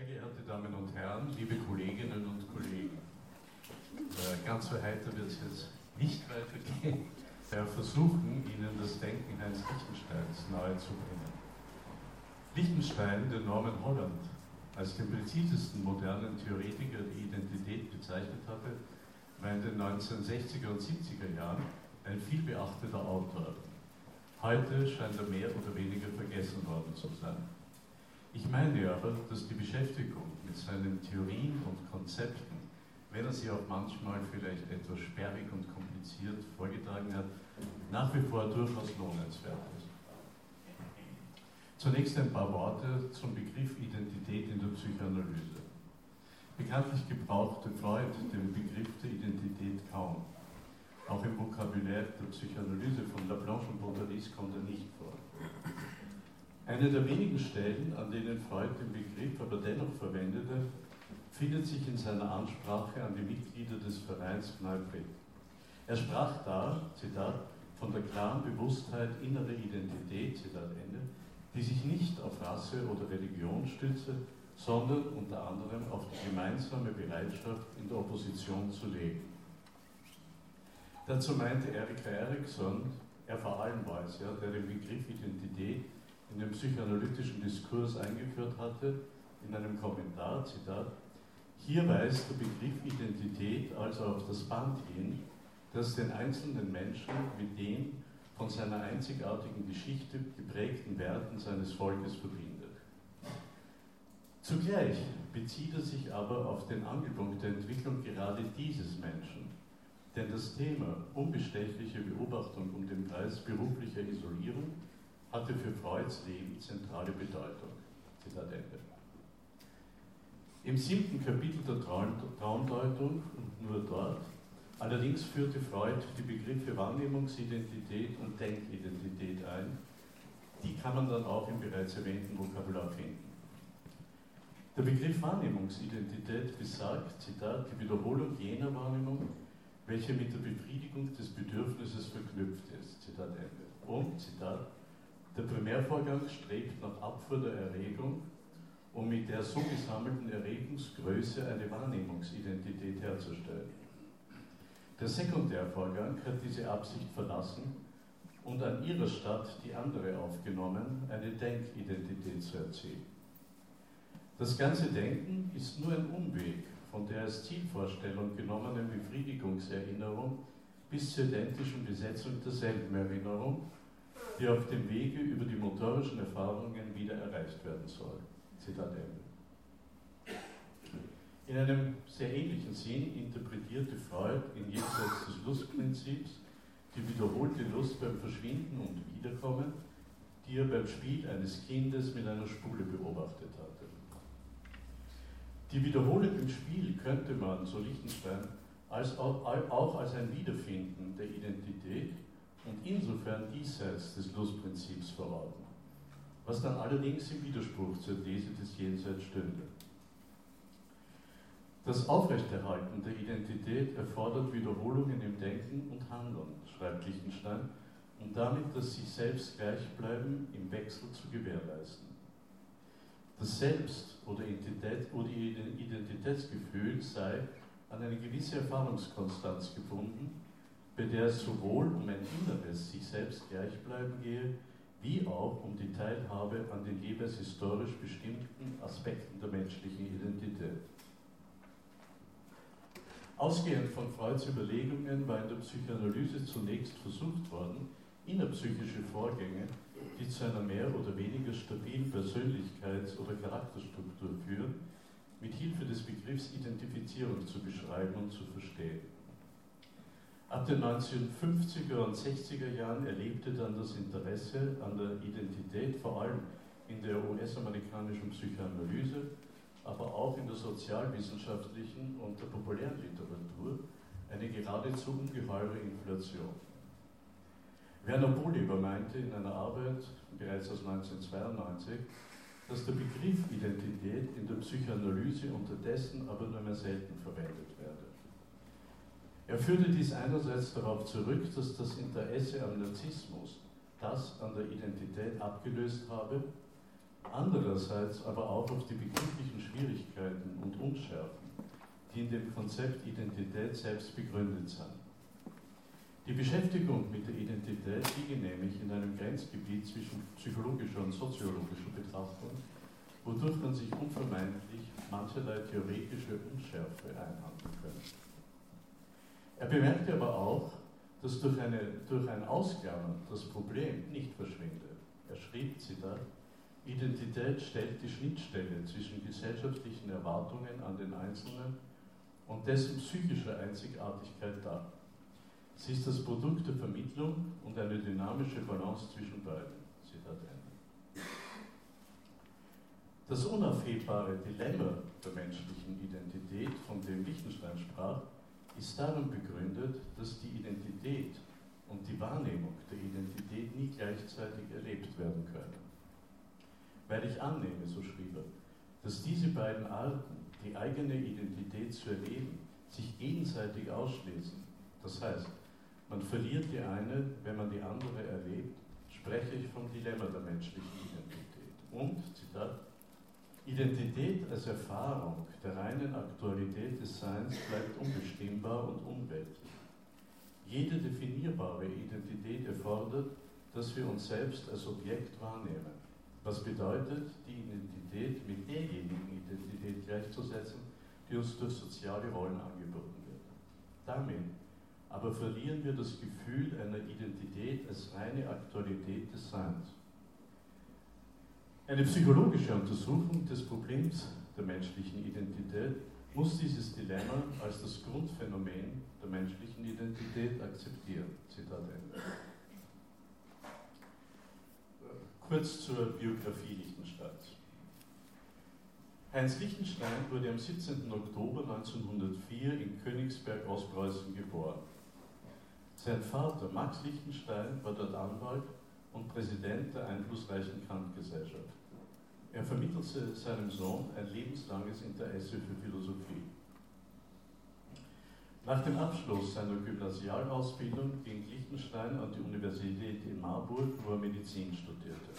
Sehr geehrte Damen und Herren, liebe Kolleginnen und Kollegen, äh, ganz so heiter wird es jetzt nicht weitergehen. Wir versuchen, Ihnen das Denken Heinz Lichtensteins nahezubringen. Lichtenstein, der Norman Holland, als den präzisesten modernen Theoretiker der Identität bezeichnet hatte, war in den 1960er und 70er Jahren ein vielbeachteter Autor. Heute scheint er mehr oder weniger vergessen worden zu sein. Ich meine aber, dass die Beschäftigung mit seinen Theorien und Konzepten, wenn er sie auch manchmal vielleicht etwas sperrig und kompliziert vorgetragen hat, nach wie vor durchaus lohnenswert ist. Zunächst ein paar Worte zum Begriff Identität in der Psychoanalyse. Bekanntlich gebrauchte Freud den Begriff der Identität kaum. Auch im Vokabular der Psychoanalyse von Laplanche und Baudelaire kommt er nicht vor. Eine der wenigen Stellen, an denen Freud den Begriff aber dennoch verwendete, findet sich in seiner Ansprache an die Mitglieder des Vereins Kneipe. Er sprach da, Zitat, von der klaren Bewusstheit innerer Identität, Zitat Ende, die sich nicht auf Rasse oder Religion stütze, sondern unter anderem auf die gemeinsame Bereitschaft, in der Opposition zu leben. Dazu meinte Erika Eriksson, er vor allem es, ja, der den Begriff Identität in den psychoanalytischen Diskurs eingeführt hatte, in einem Kommentar, Zitat, hier weist der Begriff Identität also auf das Band hin, das den einzelnen Menschen mit den von seiner einzigartigen Geschichte geprägten Werten seines Volkes verbindet. Zugleich bezieht er sich aber auf den Angelpunkt der Entwicklung gerade dieses Menschen. Denn das Thema unbestechliche Beobachtung um den Preis beruflicher Isolierung hatte für Freuds Leben zentrale Bedeutung. Zitat Ende. Im siebten Kapitel der Traumdeutung und nur dort, allerdings führte Freud die Begriffe Wahrnehmungsidentität und Denkidentität ein. Die kann man dann auch im bereits erwähnten Vokabular finden. Der Begriff Wahrnehmungsidentität besagt, Zitat, die Wiederholung jener Wahrnehmung, welche mit der Befriedigung des Bedürfnisses verknüpft ist. Zitat Ende. Und, Zitat, der Primärvorgang strebt nach Abfuhr der Erregung, um mit der so gesammelten Erregungsgröße eine Wahrnehmungsidentität herzustellen. Der Sekundärvorgang hat diese Absicht verlassen und an ihrer Stadt die andere aufgenommen, eine Denkidentität zu erzielen. Das ganze Denken ist nur ein Umweg von der als Zielvorstellung genommenen Befriedigungserinnerung bis zur identischen Besetzung derselben Erinnerung die auf dem Wege über die motorischen Erfahrungen wieder erreicht werden soll. Zitat Ende. In einem sehr ähnlichen Sinn interpretierte Freud in Jenseits des Lustprinzips die wiederholte Lust beim Verschwinden und Wiederkommen, die er beim Spiel eines Kindes mit einer Spule beobachtet hatte. Die Wiederholung im Spiel könnte man, so Lichtenstein, als auch, auch als ein Wiederfinden der Identität und insofern diesseits des Lustprinzips verorten, was dann allerdings im Widerspruch zur These des Jenseits stünde. Das Aufrechterhalten der Identität erfordert Wiederholungen im Denken und Handeln, schreibt Lichtenstein, um damit das sich selbst gleichbleiben im Wechsel zu gewährleisten. Das Selbst oder, Identität, oder Identitätsgefühl sei an eine gewisse Erfahrungskonstanz gebunden, bei der es sowohl um ein inneres sich selbst gleichbleiben gehe, wie auch um die Teilhabe an den jeweils historisch bestimmten Aspekten der menschlichen Identität. Ausgehend von Freuds Überlegungen war in der Psychoanalyse zunächst versucht worden, innerpsychische Vorgänge, die zu einer mehr oder weniger stabilen Persönlichkeits- oder Charakterstruktur führen, mit Hilfe des Begriffs Identifizierung zu beschreiben und zu verstehen. Ab den 1950er und 60er Jahren erlebte dann das Interesse an der Identität vor allem in der US-amerikanischen Psychoanalyse, aber auch in der sozialwissenschaftlichen und der populären Literatur eine geradezu ungeheure Inflation. Werner Bohleber meinte in einer Arbeit bereits aus 1992, dass der Begriff Identität in der Psychoanalyse unterdessen aber nur mehr selten verwendet werde. Er führte dies einerseits darauf zurück, dass das Interesse am Narzissmus das an der Identität abgelöst habe, andererseits aber auch auf die begrifflichen Schwierigkeiten und Unschärfen, die in dem Konzept Identität selbst begründet sind. Die Beschäftigung mit der Identität liege nämlich in einem Grenzgebiet zwischen psychologischer und soziologischer Betrachtung, wodurch man sich unvermeidlich mancherlei theoretische Unschärfe einhandeln könnte. Er bemerkte aber auch, dass durch, eine, durch ein Ausklammern das Problem nicht verschwindet. Er schrieb, Zitat, Identität stellt die Schnittstelle zwischen gesellschaftlichen Erwartungen an den Einzelnen und dessen psychischer Einzigartigkeit dar. Sie ist das Produkt der Vermittlung und eine dynamische Balance zwischen beiden. Zitat Ende. Das unaufhebbare Dilemma der menschlichen Identität, von dem Wittgenstein sprach, ist darin begründet, dass die Identität und die Wahrnehmung der Identität nie gleichzeitig erlebt werden können. Weil ich annehme, so schrieb er, dass diese beiden Arten, die eigene Identität zu erleben, sich gegenseitig ausschließen. Das heißt, man verliert die eine, wenn man die andere erlebt, spreche ich vom Dilemma der menschlichen Identität. Und, Zitat, Identität als Erfahrung der reinen Aktualität des Seins bleibt unbestimmbar und unweltlich. Jede definierbare Identität erfordert, dass wir uns selbst als Objekt wahrnehmen. Was bedeutet, die Identität mit derjenigen Identität gleichzusetzen, die uns durch soziale Rollen angeboten wird. Damit aber verlieren wir das Gefühl einer Identität als reine Aktualität des Seins. Eine psychologische Untersuchung des Problems der menschlichen Identität muss dieses Dilemma als das Grundphänomen der menschlichen Identität akzeptieren. Zitat Ende. Kurz zur Biografie Lichtensteins. Heinz Lichtenstein wurde am 17. Oktober 1904 in Königsberg, Ostpreußen geboren. Sein Vater, Max Lichtenstein, war dort Anwalt und Präsident der einflussreichen Kant-Gesellschaft. Er vermittelte seinem Sohn ein lebenslanges Interesse für Philosophie. Nach dem Abschluss seiner Gymnasialausbildung ging Lichtenstein an die Universität in Marburg, wo er Medizin studierte.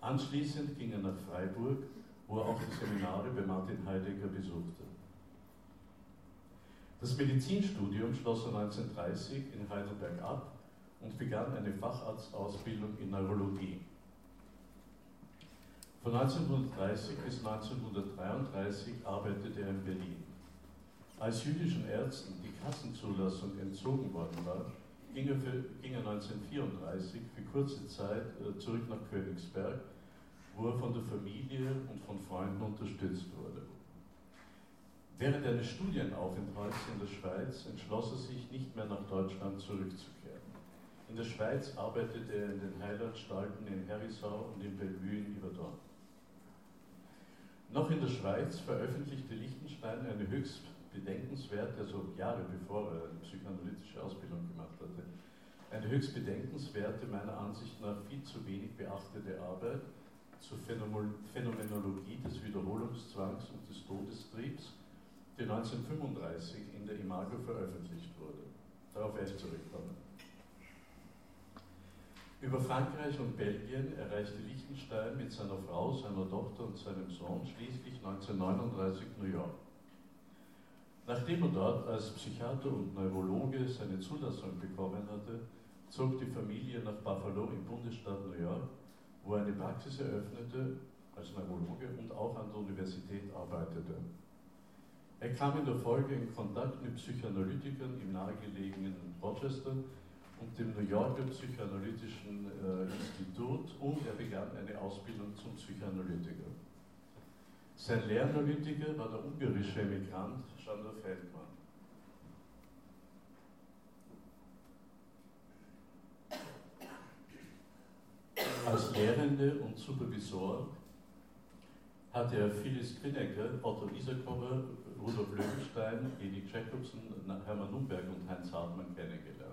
Anschließend ging er nach Freiburg, wo er auch die Seminare bei Martin Heidegger besuchte. Das Medizinstudium schloss er 1930 in Heidelberg ab und begann eine Facharztausbildung in Neurologie. Von 1930 bis 1933 arbeitete er in Berlin. Als jüdischen Ärzten die Kassenzulassung entzogen worden war, ging er, für, ging er 1934 für kurze Zeit äh, zurück nach Königsberg, wo er von der Familie und von Freunden unterstützt wurde. Während eines Studienaufenthalts in der Schweiz entschloss er sich, nicht mehr nach Deutschland zurückzukehren. In der Schweiz arbeitete er in den Heilanstalten in Herisau und in Bellevue in Yverdon. Noch in der Schweiz veröffentlichte Lichtenstein eine höchst bedenkenswerte, also Jahre bevor er eine psychoanalytische Ausbildung gemacht hatte, eine höchst bedenkenswerte, meiner Ansicht nach viel zu wenig beachtete Arbeit zur Phänomenologie des Wiederholungszwangs und des Todestriebs, die 1935 in der Imago veröffentlicht wurde. Darauf werde ich zurückkommen. Über Frankreich und Belgien erreichte Liechtenstein mit seiner Frau, seiner Tochter und seinem Sohn schließlich 1939 New York. Nachdem er dort als Psychiater und Neurologe seine Zulassung bekommen hatte, zog die Familie nach Buffalo im Bundesstaat New York, wo er eine Praxis eröffnete als Neurologe und auch an der Universität arbeitete. Er kam in der Folge in Kontakt mit Psychoanalytikern im nahegelegenen Rochester und dem New Yorker Psychoanalytischen äh, Institut und er begann eine Ausbildung zum Psychoanalytiker. Sein Lehranalytiker war der ungarische Emigrant Chandler Feldmann. Als Lehrende und Supervisor hatte er Phyllis Krinecker, Otto Isakover, Rudolf Löwenstein, Edith Jacobson, Hermann Nürnberg und Heinz Hartmann kennengelernt.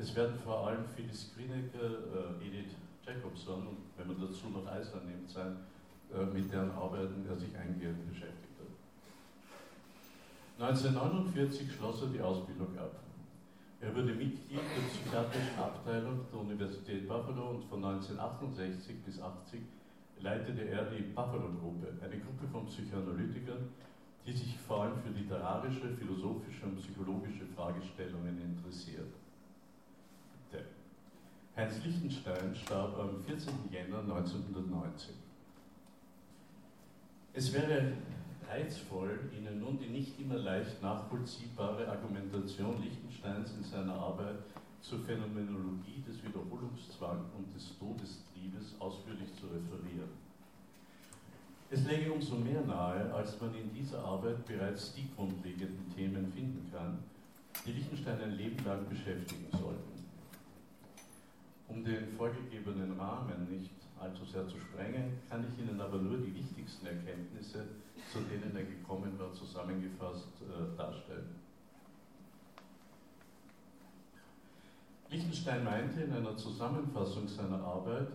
Es werden vor allem Phyllis Krinecker, äh, Edith Jacobson und wenn man dazu noch Eisler nimmt, sein, äh, mit deren Arbeiten er sich eingehend beschäftigt hat. 1949 schloss er die Ausbildung ab. Er wurde Mitglied der psychiatrischen Abteilung der Universität Buffalo und von 1968 bis 80 leitete er die Buffalo-Gruppe, eine Gruppe von Psychoanalytikern, die sich vor allem für literarische, philosophische und psychologische Fragestellungen interessiert. Heinz Lichtenstein starb am 14. Jänner 1990. Es wäre reizvoll, Ihnen nun die nicht immer leicht nachvollziehbare Argumentation Lichtensteins in seiner Arbeit zur Phänomenologie des Wiederholungszwangs und des Todestriebes ausführlich zu referieren. Es läge umso mehr nahe, als man in dieser Arbeit bereits die grundlegenden Themen finden kann, die Lichtenstein ein Leben lang beschäftigen sollten. Um den vorgegebenen Rahmen nicht allzu sehr zu sprengen, kann ich Ihnen aber nur die wichtigsten Erkenntnisse, zu denen er gekommen war, zusammengefasst äh, darstellen. Lichtenstein meinte in einer Zusammenfassung seiner Arbeit,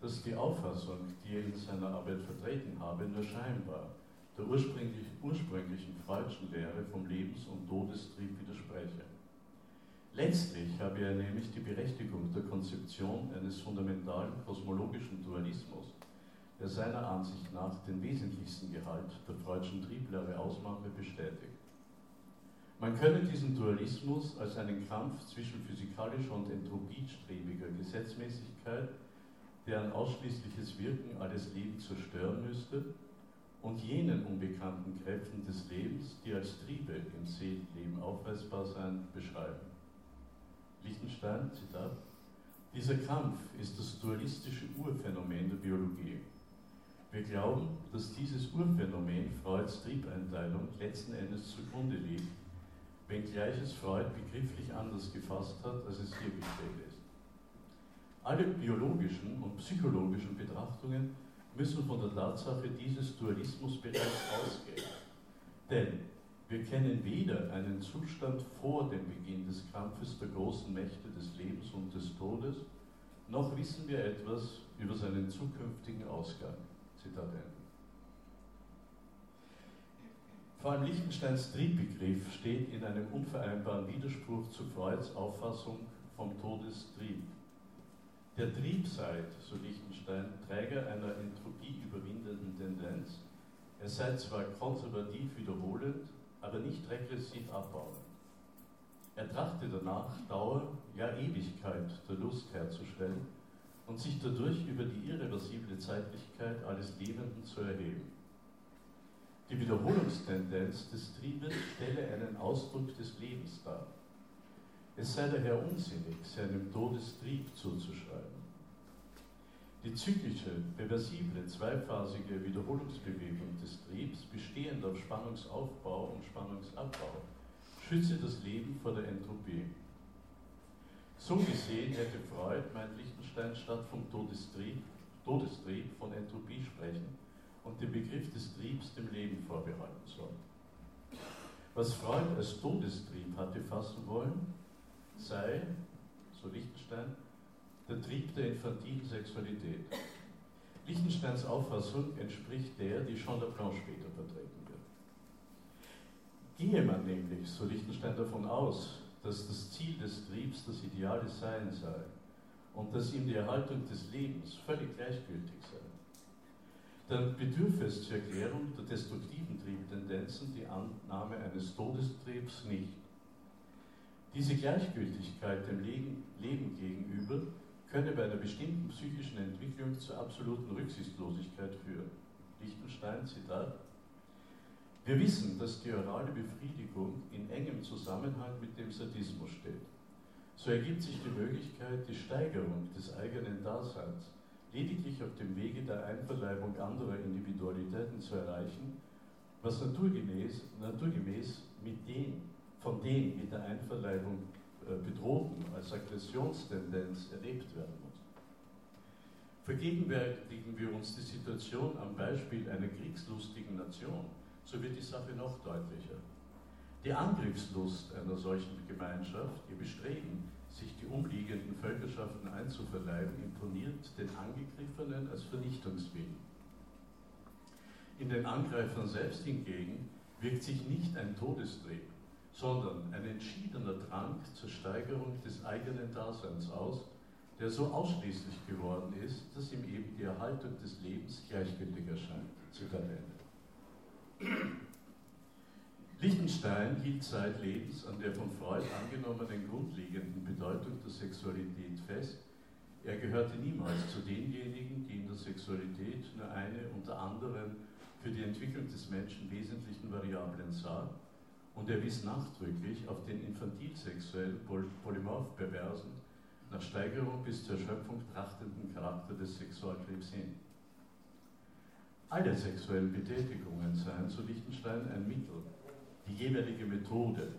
dass die Auffassung, die er in seiner Arbeit vertreten habe, nur scheinbar der ursprünglichen, ursprünglichen freudschen Lehre vom Lebens- und Todestrieb widerspreche. Letztlich habe er nämlich die Berechtigung der Konzeption eines fundamentalen kosmologischen Dualismus, der seiner Ansicht nach den wesentlichsten Gehalt der freudschen Trieblehre ausmache, bestätigt. Man könne diesen Dualismus als einen Kampf zwischen physikalischer und entropiestrebiger Gesetzmäßigkeit, deren ausschließliches Wirken alles Leben zerstören müsste, und jenen unbekannten Kräften des Lebens, die als Triebe im Seelenleben aufweisbar seien, beschreiben. Lichtenstein, Zitat, dieser Kampf ist das dualistische Urphänomen der Biologie. Wir glauben, dass dieses Urphänomen Freuds Triebeinteilung letzten Endes zugrunde liegt, wenngleich es Freud begrifflich anders gefasst hat, als es hier gestellt ist. Alle biologischen und psychologischen Betrachtungen müssen von der Tatsache dieses Dualismus bereits ausgehen. Denn wir kennen weder einen Zustand vor dem Beginn des Kampfes der großen Mächte des Lebens und des Todes, noch wissen wir etwas über seinen zukünftigen Ausgang. Zitat Ende. Vor allem Lichtensteins Triebbegriff steht in einem unvereinbaren Widerspruch zu Freuds Auffassung vom Todestrieb. Der Trieb sei, so Lichtenstein, Träger einer Entropie überwindenden Tendenz. Er sei zwar konservativ wiederholend, aber nicht regressiv abbauen. Er trachte danach, Dauer, ja Ewigkeit der Lust herzustellen und sich dadurch über die irreversible Zeitlichkeit alles Lebenden zu erheben. Die Wiederholungstendenz des Triebes stelle einen Ausdruck des Lebens dar. Es sei daher unsinnig, seinem Todestrieb zuzuschreiben. Die zyklische, reversible, zweiphasige Wiederholungsbewegung des Triebs, bestehend auf Spannungsaufbau und Spannungsabbau, schütze das Leben vor der Entropie. So gesehen hätte Freud, meint Lichtenstein, statt vom Todestrieb, Todestrieb von Entropie sprechen und den Begriff des Triebs dem Leben vorbehalten sollen. Was Freud als Todestrieb hatte fassen wollen, sei, so Lichtenstein, der Trieb der infantilen Sexualität. Lichtensteins Auffassung entspricht der, die Jean Laplan später vertreten wird. Gehe man nämlich, so Lichtenstein davon aus, dass das Ziel des Triebs das ideale Sein sei und dass ihm die Erhaltung des Lebens völlig gleichgültig sei, dann bedürfe es zur Erklärung der destruktiven Triebtendenzen die Annahme eines Todestriebs nicht. Diese Gleichgültigkeit dem Leben gegenüber könne bei einer bestimmten psychischen Entwicklung zur absoluten Rücksichtslosigkeit führen. Lichtenstein, Zitat. Wir wissen, dass die orale Befriedigung in engem Zusammenhang mit dem Sadismus steht. So ergibt sich die Möglichkeit, die Steigerung des eigenen Daseins lediglich auf dem Wege der Einverleibung anderer Individualitäten zu erreichen, was naturgemäß, naturgemäß mit den, von den mit der Einverleibung bedrohten, als Aggressionstendenz erlebt werden muss. Vergegenwärtigen wir uns die Situation am Beispiel einer kriegslustigen Nation, so wird die Sache noch deutlicher. Die Angriffslust einer solchen Gemeinschaft, ihr Bestreben, sich die umliegenden Völkerschaften einzuverleiben, imponiert den Angegriffenen als Vernichtungswillen. In den Angreifern selbst hingegen wirkt sich nicht ein Todestrieb, sondern ein entschiedener Drang zur Steigerung des eigenen Daseins aus, der so ausschließlich geworden ist, dass ihm eben die Erhaltung des Lebens gleichgültig erscheint. Zitat Ende. Lichtenstein hielt zeitlebens an der von Freud angenommenen grundlegenden Bedeutung der Sexualität fest. Er gehörte niemals zu denjenigen, die in der Sexualität nur eine unter anderem für die Entwicklung des Menschen wesentlichen Variablen sah und er wies nachdrücklich auf den infantilsexuell polymorph perversen, nach Steigerung bis zur Erschöpfung trachtenden Charakter des Sexualtriebs hin. Alle sexuellen Betätigungen seien, so Lichtenstein, ein Mittel, die jeweilige Methode,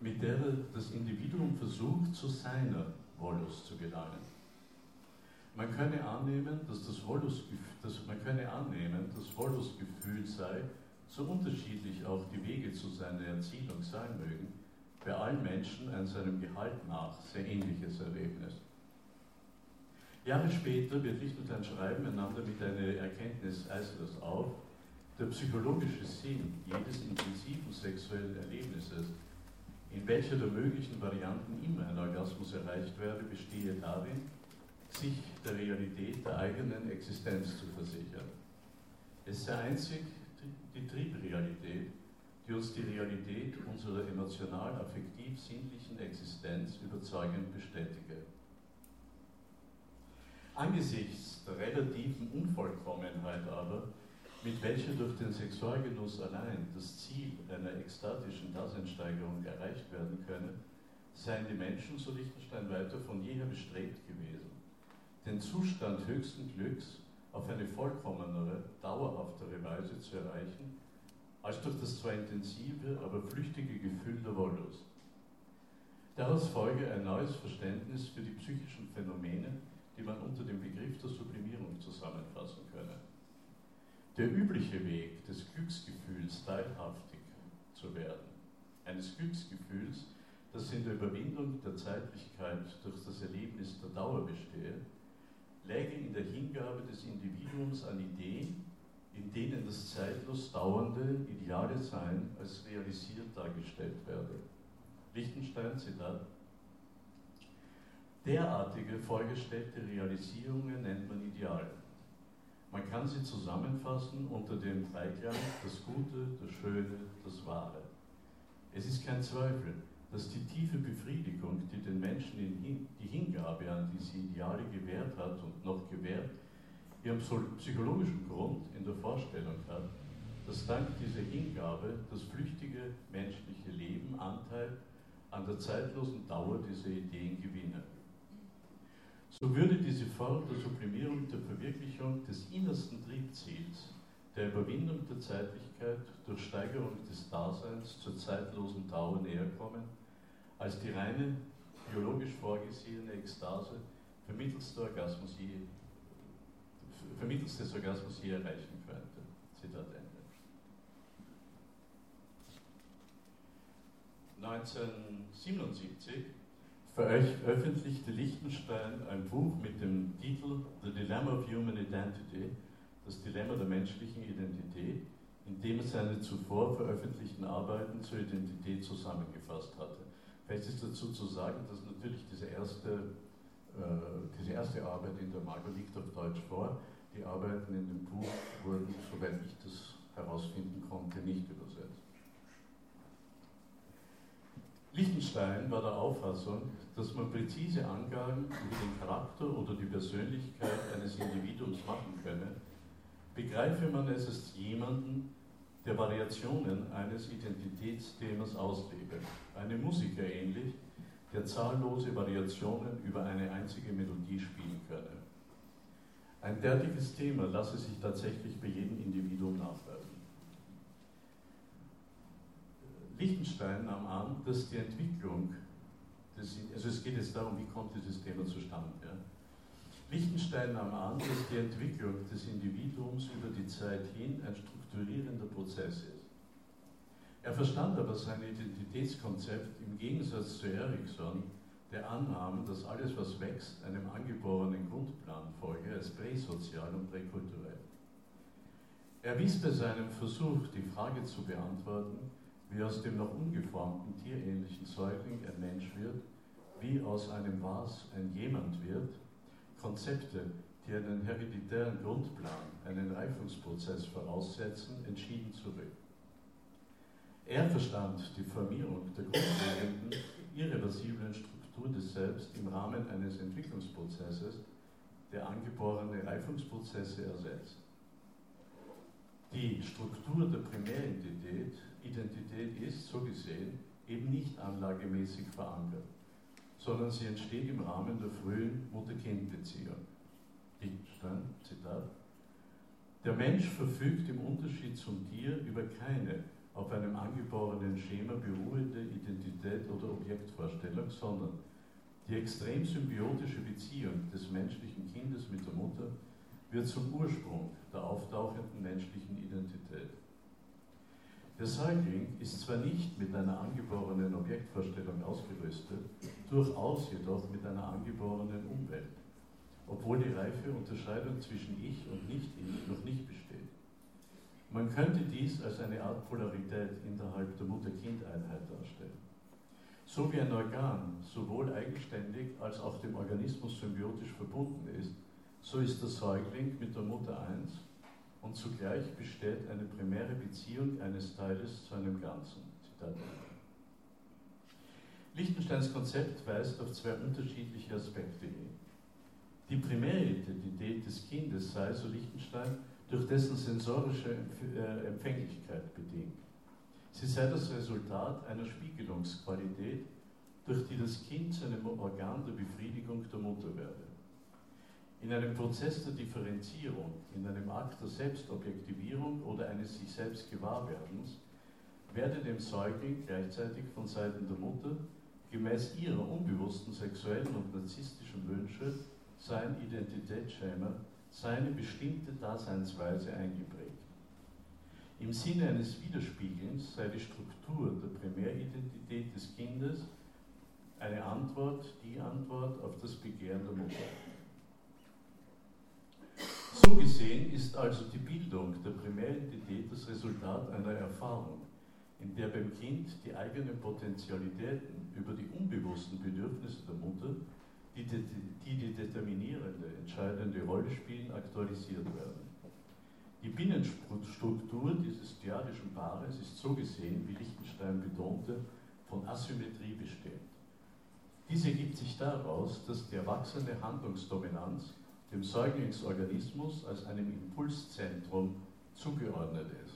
mit der das Individuum versucht, zu seiner Wollust zu gelangen. Man könne annehmen, dass das Wollustgefühl, dass man könne annehmen, dass Wollustgefühl sei, so unterschiedlich auch die Wege zu seiner Erziehung sein mögen, bei allen Menschen ein seinem Gehalt nach sehr ähnliches Erlebnis. Jahre später wird Lichtenstein schreiben, einander mit einer Erkenntnis Eislers auf, der psychologische Sinn jedes intensiven sexuellen Erlebnisses, in welcher der möglichen Varianten immer ein Orgasmus erreicht werde, bestehe darin, sich der Realität der eigenen Existenz zu versichern. Es sei einzig die Triebrealität, die uns die Realität unserer emotional-affektiv-sinnlichen Existenz überzeugend bestätige. Angesichts der relativen Unvollkommenheit aber, mit welcher durch den Sexualgenuss allein das Ziel einer ekstatischen Daseinsteigerung erreicht werden könne, seien die Menschen, so Lichtenstein weiter, von jeher bestrebt gewesen, den Zustand höchsten Glücks auf eine vollkommenere, dauerhaftere Weise zu erreichen, als durch das zwar intensive, aber flüchtige Gefühl der Wollust. Daraus folge ein neues Verständnis für die psychischen Phänomene, die man unter dem Begriff der Sublimierung zusammenfassen könne. Der übliche Weg des Glücksgefühls teilhaftig zu werden, eines Glücksgefühls, das in der Überwindung der Zeitlichkeit durch das Erlebnis der Dauer bestehe, läge in der Hingabe des Individuums an Ideen, in denen das zeitlos dauernde ideale Sein als realisiert dargestellt werde. Lichtenstein, Zitat, Derartige vollgestellte Realisierungen nennt man Ideale. Man kann sie zusammenfassen unter dem Dreiklang das Gute, das Schöne, das Wahre. Es ist kein Zweifel, dass die tiefe Befriedigung, die den Menschen die Hingabe an diese Ideale gewährt hat und noch gewährt, ihren psychologischen Grund in der Vorstellung hat, dass dank dieser Hingabe das flüchtige menschliche Leben Anteil an der zeitlosen Dauer dieser Ideen gewinne. So würde diese Form der Sublimierung der Verwirklichung des innersten Triebziels, der Überwindung der Zeitlichkeit durch Steigerung des Daseins zur zeitlosen Dauer näher kommen, als die reine biologisch vorgesehene Ekstase vermittels, Orgasmus je, vermittels des Orgasmus je erreichen könnte. Zitat Ende. 1977 veröffentlichte Lichtenstein ein Buch mit dem Titel The Dilemma of Human Identity, das Dilemma der menschlichen Identität, in dem er seine zuvor veröffentlichten Arbeiten zur Identität zusammengefasst hatte. Vielleicht ist dazu zu sagen, dass natürlich diese erste, äh, diese erste Arbeit in der Margot liegt auf Deutsch vor. Die Arbeiten in dem Buch wurden, soweit ich das herausfinden konnte, nicht übersetzt. Lichtenstein war der Auffassung, dass man präzise Angaben über den Charakter oder die Persönlichkeit eines Individuums machen könne, begreife man es als jemanden, der Variationen eines Identitätsthemas auslebe. Eine Musiker ähnlich, der zahllose Variationen über eine einzige Melodie spielen könne. Ein derartiges Thema lasse sich tatsächlich bei jedem Individuum nachweisen. Lichtenstein nahm an, dass die Entwicklung, des, also es geht jetzt darum, wie kommt dieses Thema zustande. Ja? Lichtenstein nahm an, dass die Entwicklung des Individuums über die Zeit hin ein strukturierender Prozess ist. Er verstand aber sein Identitätskonzept im Gegensatz zu Erikson, der Annahme, dass alles, was wächst, einem angeborenen Grundplan folge, als präsozial und präkulturell. Er wies bei seinem Versuch, die Frage zu beantworten, wie aus dem noch ungeformten tierähnlichen Säugling ein Mensch wird, wie aus einem Was ein Jemand wird, Konzepte, die einen hereditären Grundplan, einen Reifungsprozess voraussetzen, entschieden zurück. Er verstand die Formierung der grundlegenden, irreversiblen Struktur des Selbst im Rahmen eines Entwicklungsprozesses, der angeborene Reifungsprozesse ersetzt. Die Struktur der Primäridentität Identität ist, so gesehen, eben nicht anlagemäßig verankert, sondern sie entsteht im Rahmen der frühen Mutter-Kind-Beziehung. Wittgenstein, Zitat, der Mensch verfügt im Unterschied zum Tier über keine auf einem angeborenen Schema beruhende Identität oder Objektvorstellung, sondern die extrem symbiotische Beziehung des menschlichen Kindes mit der Mutter wird zum Ursprung der auftauchenden menschlichen Identität. Der Säugling ist zwar nicht mit einer angeborenen Objektvorstellung ausgerüstet, durchaus jedoch mit einer angeborenen Umwelt, obwohl die reife Unterscheidung zwischen Ich und Nicht-Ich noch nicht besteht. Man könnte dies als eine Art Polarität innerhalb der Mutter-Kind-Einheit darstellen. So wie ein Organ sowohl eigenständig als auch dem Organismus symbiotisch verbunden ist, so ist der Säugling mit der Mutter eins und zugleich besteht eine primäre Beziehung eines Teiles zu einem Ganzen. Zitat Lichtensteins Konzept weist auf zwei unterschiedliche Aspekte hin. Die primäre Identität des Kindes sei, so Lichtenstein, durch dessen sensorische äh, Empfänglichkeit bedingt. Sie sei das Resultat einer Spiegelungsqualität, durch die das Kind zu einem Organ der Befriedigung der Mutter werde. In einem Prozess der Differenzierung, in einem Akt der Selbstobjektivierung oder eines sich selbst Gewahrwerdens werde dem Säugling gleichzeitig von Seiten der Mutter gemäß ihrer unbewussten sexuellen und narzisstischen Wünsche sein Identitätsschema seine bestimmte Daseinsweise eingeprägt. Im Sinne eines Widerspiegelns sei die Struktur der Primäridentität des Kindes eine Antwort, die Antwort auf das Begehren der Mutter. So gesehen ist also die Bildung der Primäridentität das Resultat einer Erfahrung, in der beim Kind die eigenen Potentialitäten über die unbewussten Bedürfnisse der Mutter die, die, die determinierende, entscheidende Rolle spielen, aktualisiert werden. Die Binnenstruktur dieses dyadischen Paares ist so gesehen, wie Lichtenstein betonte, von Asymmetrie bestimmt. Diese ergibt sich daraus, dass die erwachsene Handlungsdominanz dem Säuglingsorganismus als einem Impulszentrum zugeordnet ist.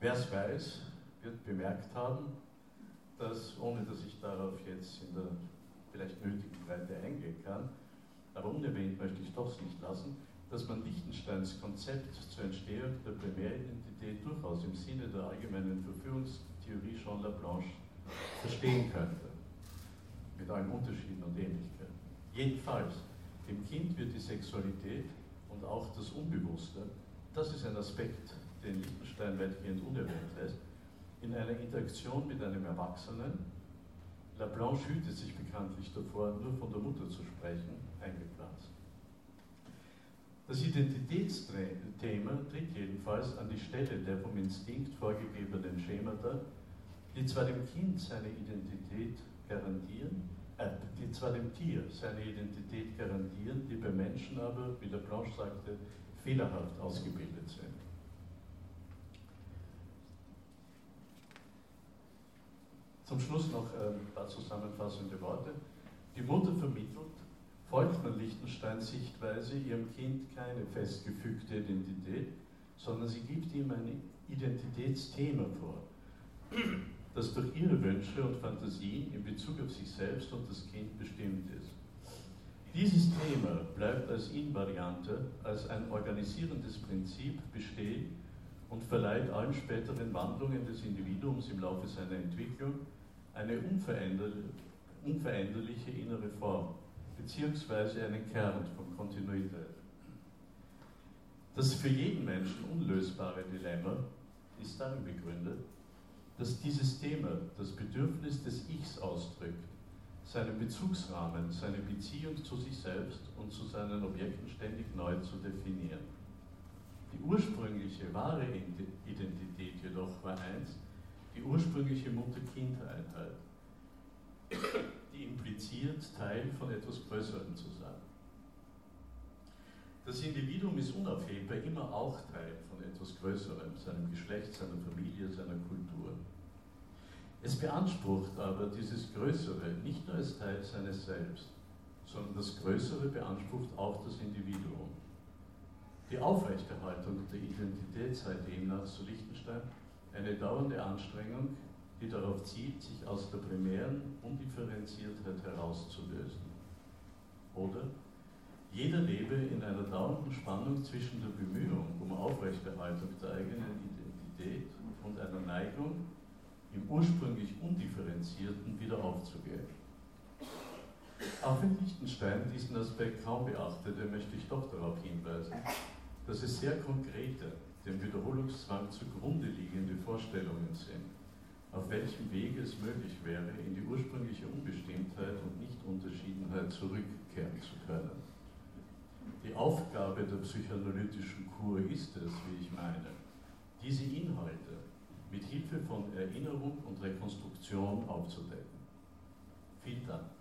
Wer es weiß, wird bemerkt haben, dass, ohne dass ich darauf jetzt in der vielleicht nötigen Breite eingehen kann, aber unerwähnt möchte ich doch nicht lassen, dass man Lichtensteins Konzept zur Entstehung der Primäridentität durchaus im Sinne der allgemeinen Verführungstheorie Jean Laplanche verstehen könnte, mit allen Unterschieden und Ähnlichkeiten. Jedenfalls, dem Kind wird die Sexualität und auch das Unbewusste, das ist ein Aspekt, den Lichtenstein weitgehend unerwähnt lässt, in einer Interaktion mit einem Erwachsenen, Laplanche hütet sich bekanntlich davor, nur von der Mutter zu sprechen, eingepflanzt. Das Identitätsthema tritt jedenfalls an die Stelle der vom Instinkt vorgegebenen Schemata, die zwar dem Kind seine Identität garantieren, die zwar dem Tier seine Identität garantieren, die beim Menschen aber, wie Laplanche sagte, fehlerhaft ausgebildet sind. Zum Schluss noch ein paar zusammenfassende Worte. Die Mutter vermittelt, folgt man Lichtensteins Sichtweise, ihrem Kind keine festgefügte Identität, sondern sie gibt ihm ein Identitätsthema vor, das durch ihre Wünsche und Fantasien in Bezug auf sich selbst und das Kind bestimmt ist. Dieses Thema bleibt als Invariante, als ein organisierendes Prinzip bestehen und verleiht allen späteren Wandlungen des Individuums im Laufe seiner Entwicklung eine unveränderliche innere Form, beziehungsweise einen Kern von Kontinuität. Das für jeden Menschen unlösbare Dilemma ist darin begründet, dass dieses Thema das Bedürfnis des Ichs ausdrückt, seinen Bezugsrahmen, seine Beziehung zu sich selbst und zu seinen Objekten ständig neu zu definieren. Die ursprüngliche wahre Identität jedoch war eins, die ursprüngliche Mutter-Kind-Einheit. die impliziert, Teil von etwas Größerem zu sein. Das Individuum ist unaufhebbar immer auch Teil von etwas Größerem, seinem Geschlecht, seiner Familie, seiner Kultur. Es beansprucht aber dieses Größere nicht nur als Teil seines Selbst, sondern das Größere beansprucht auch das Individuum. Die Aufrechterhaltung der Identität sei demnach, so Lichtenstein, eine dauernde Anstrengung, die darauf zielt, sich aus der primären Undifferenziertheit herauszulösen. Oder jeder lebe in einer dauernden Spannung zwischen der Bemühung um Aufrechterhaltung der eigenen Identität und einer Neigung, im ursprünglich Undifferenzierten wieder aufzugehen. Auch wenn Lichtenstein diesen Aspekt kaum beachtete, möchte ich doch darauf hinweisen, dass es sehr konkrete, dem Wiederholungszwang zugrunde liegende Vorstellungen sind, auf welchem Wege es möglich wäre, in die ursprüngliche Unbestimmtheit und Nichtunterschiedenheit zurückkehren zu können. Die Aufgabe der psychoanalytischen Kur ist es, wie ich meine, diese Inhalte mit Hilfe von Erinnerung und Rekonstruktion aufzudecken. Vielen Dank.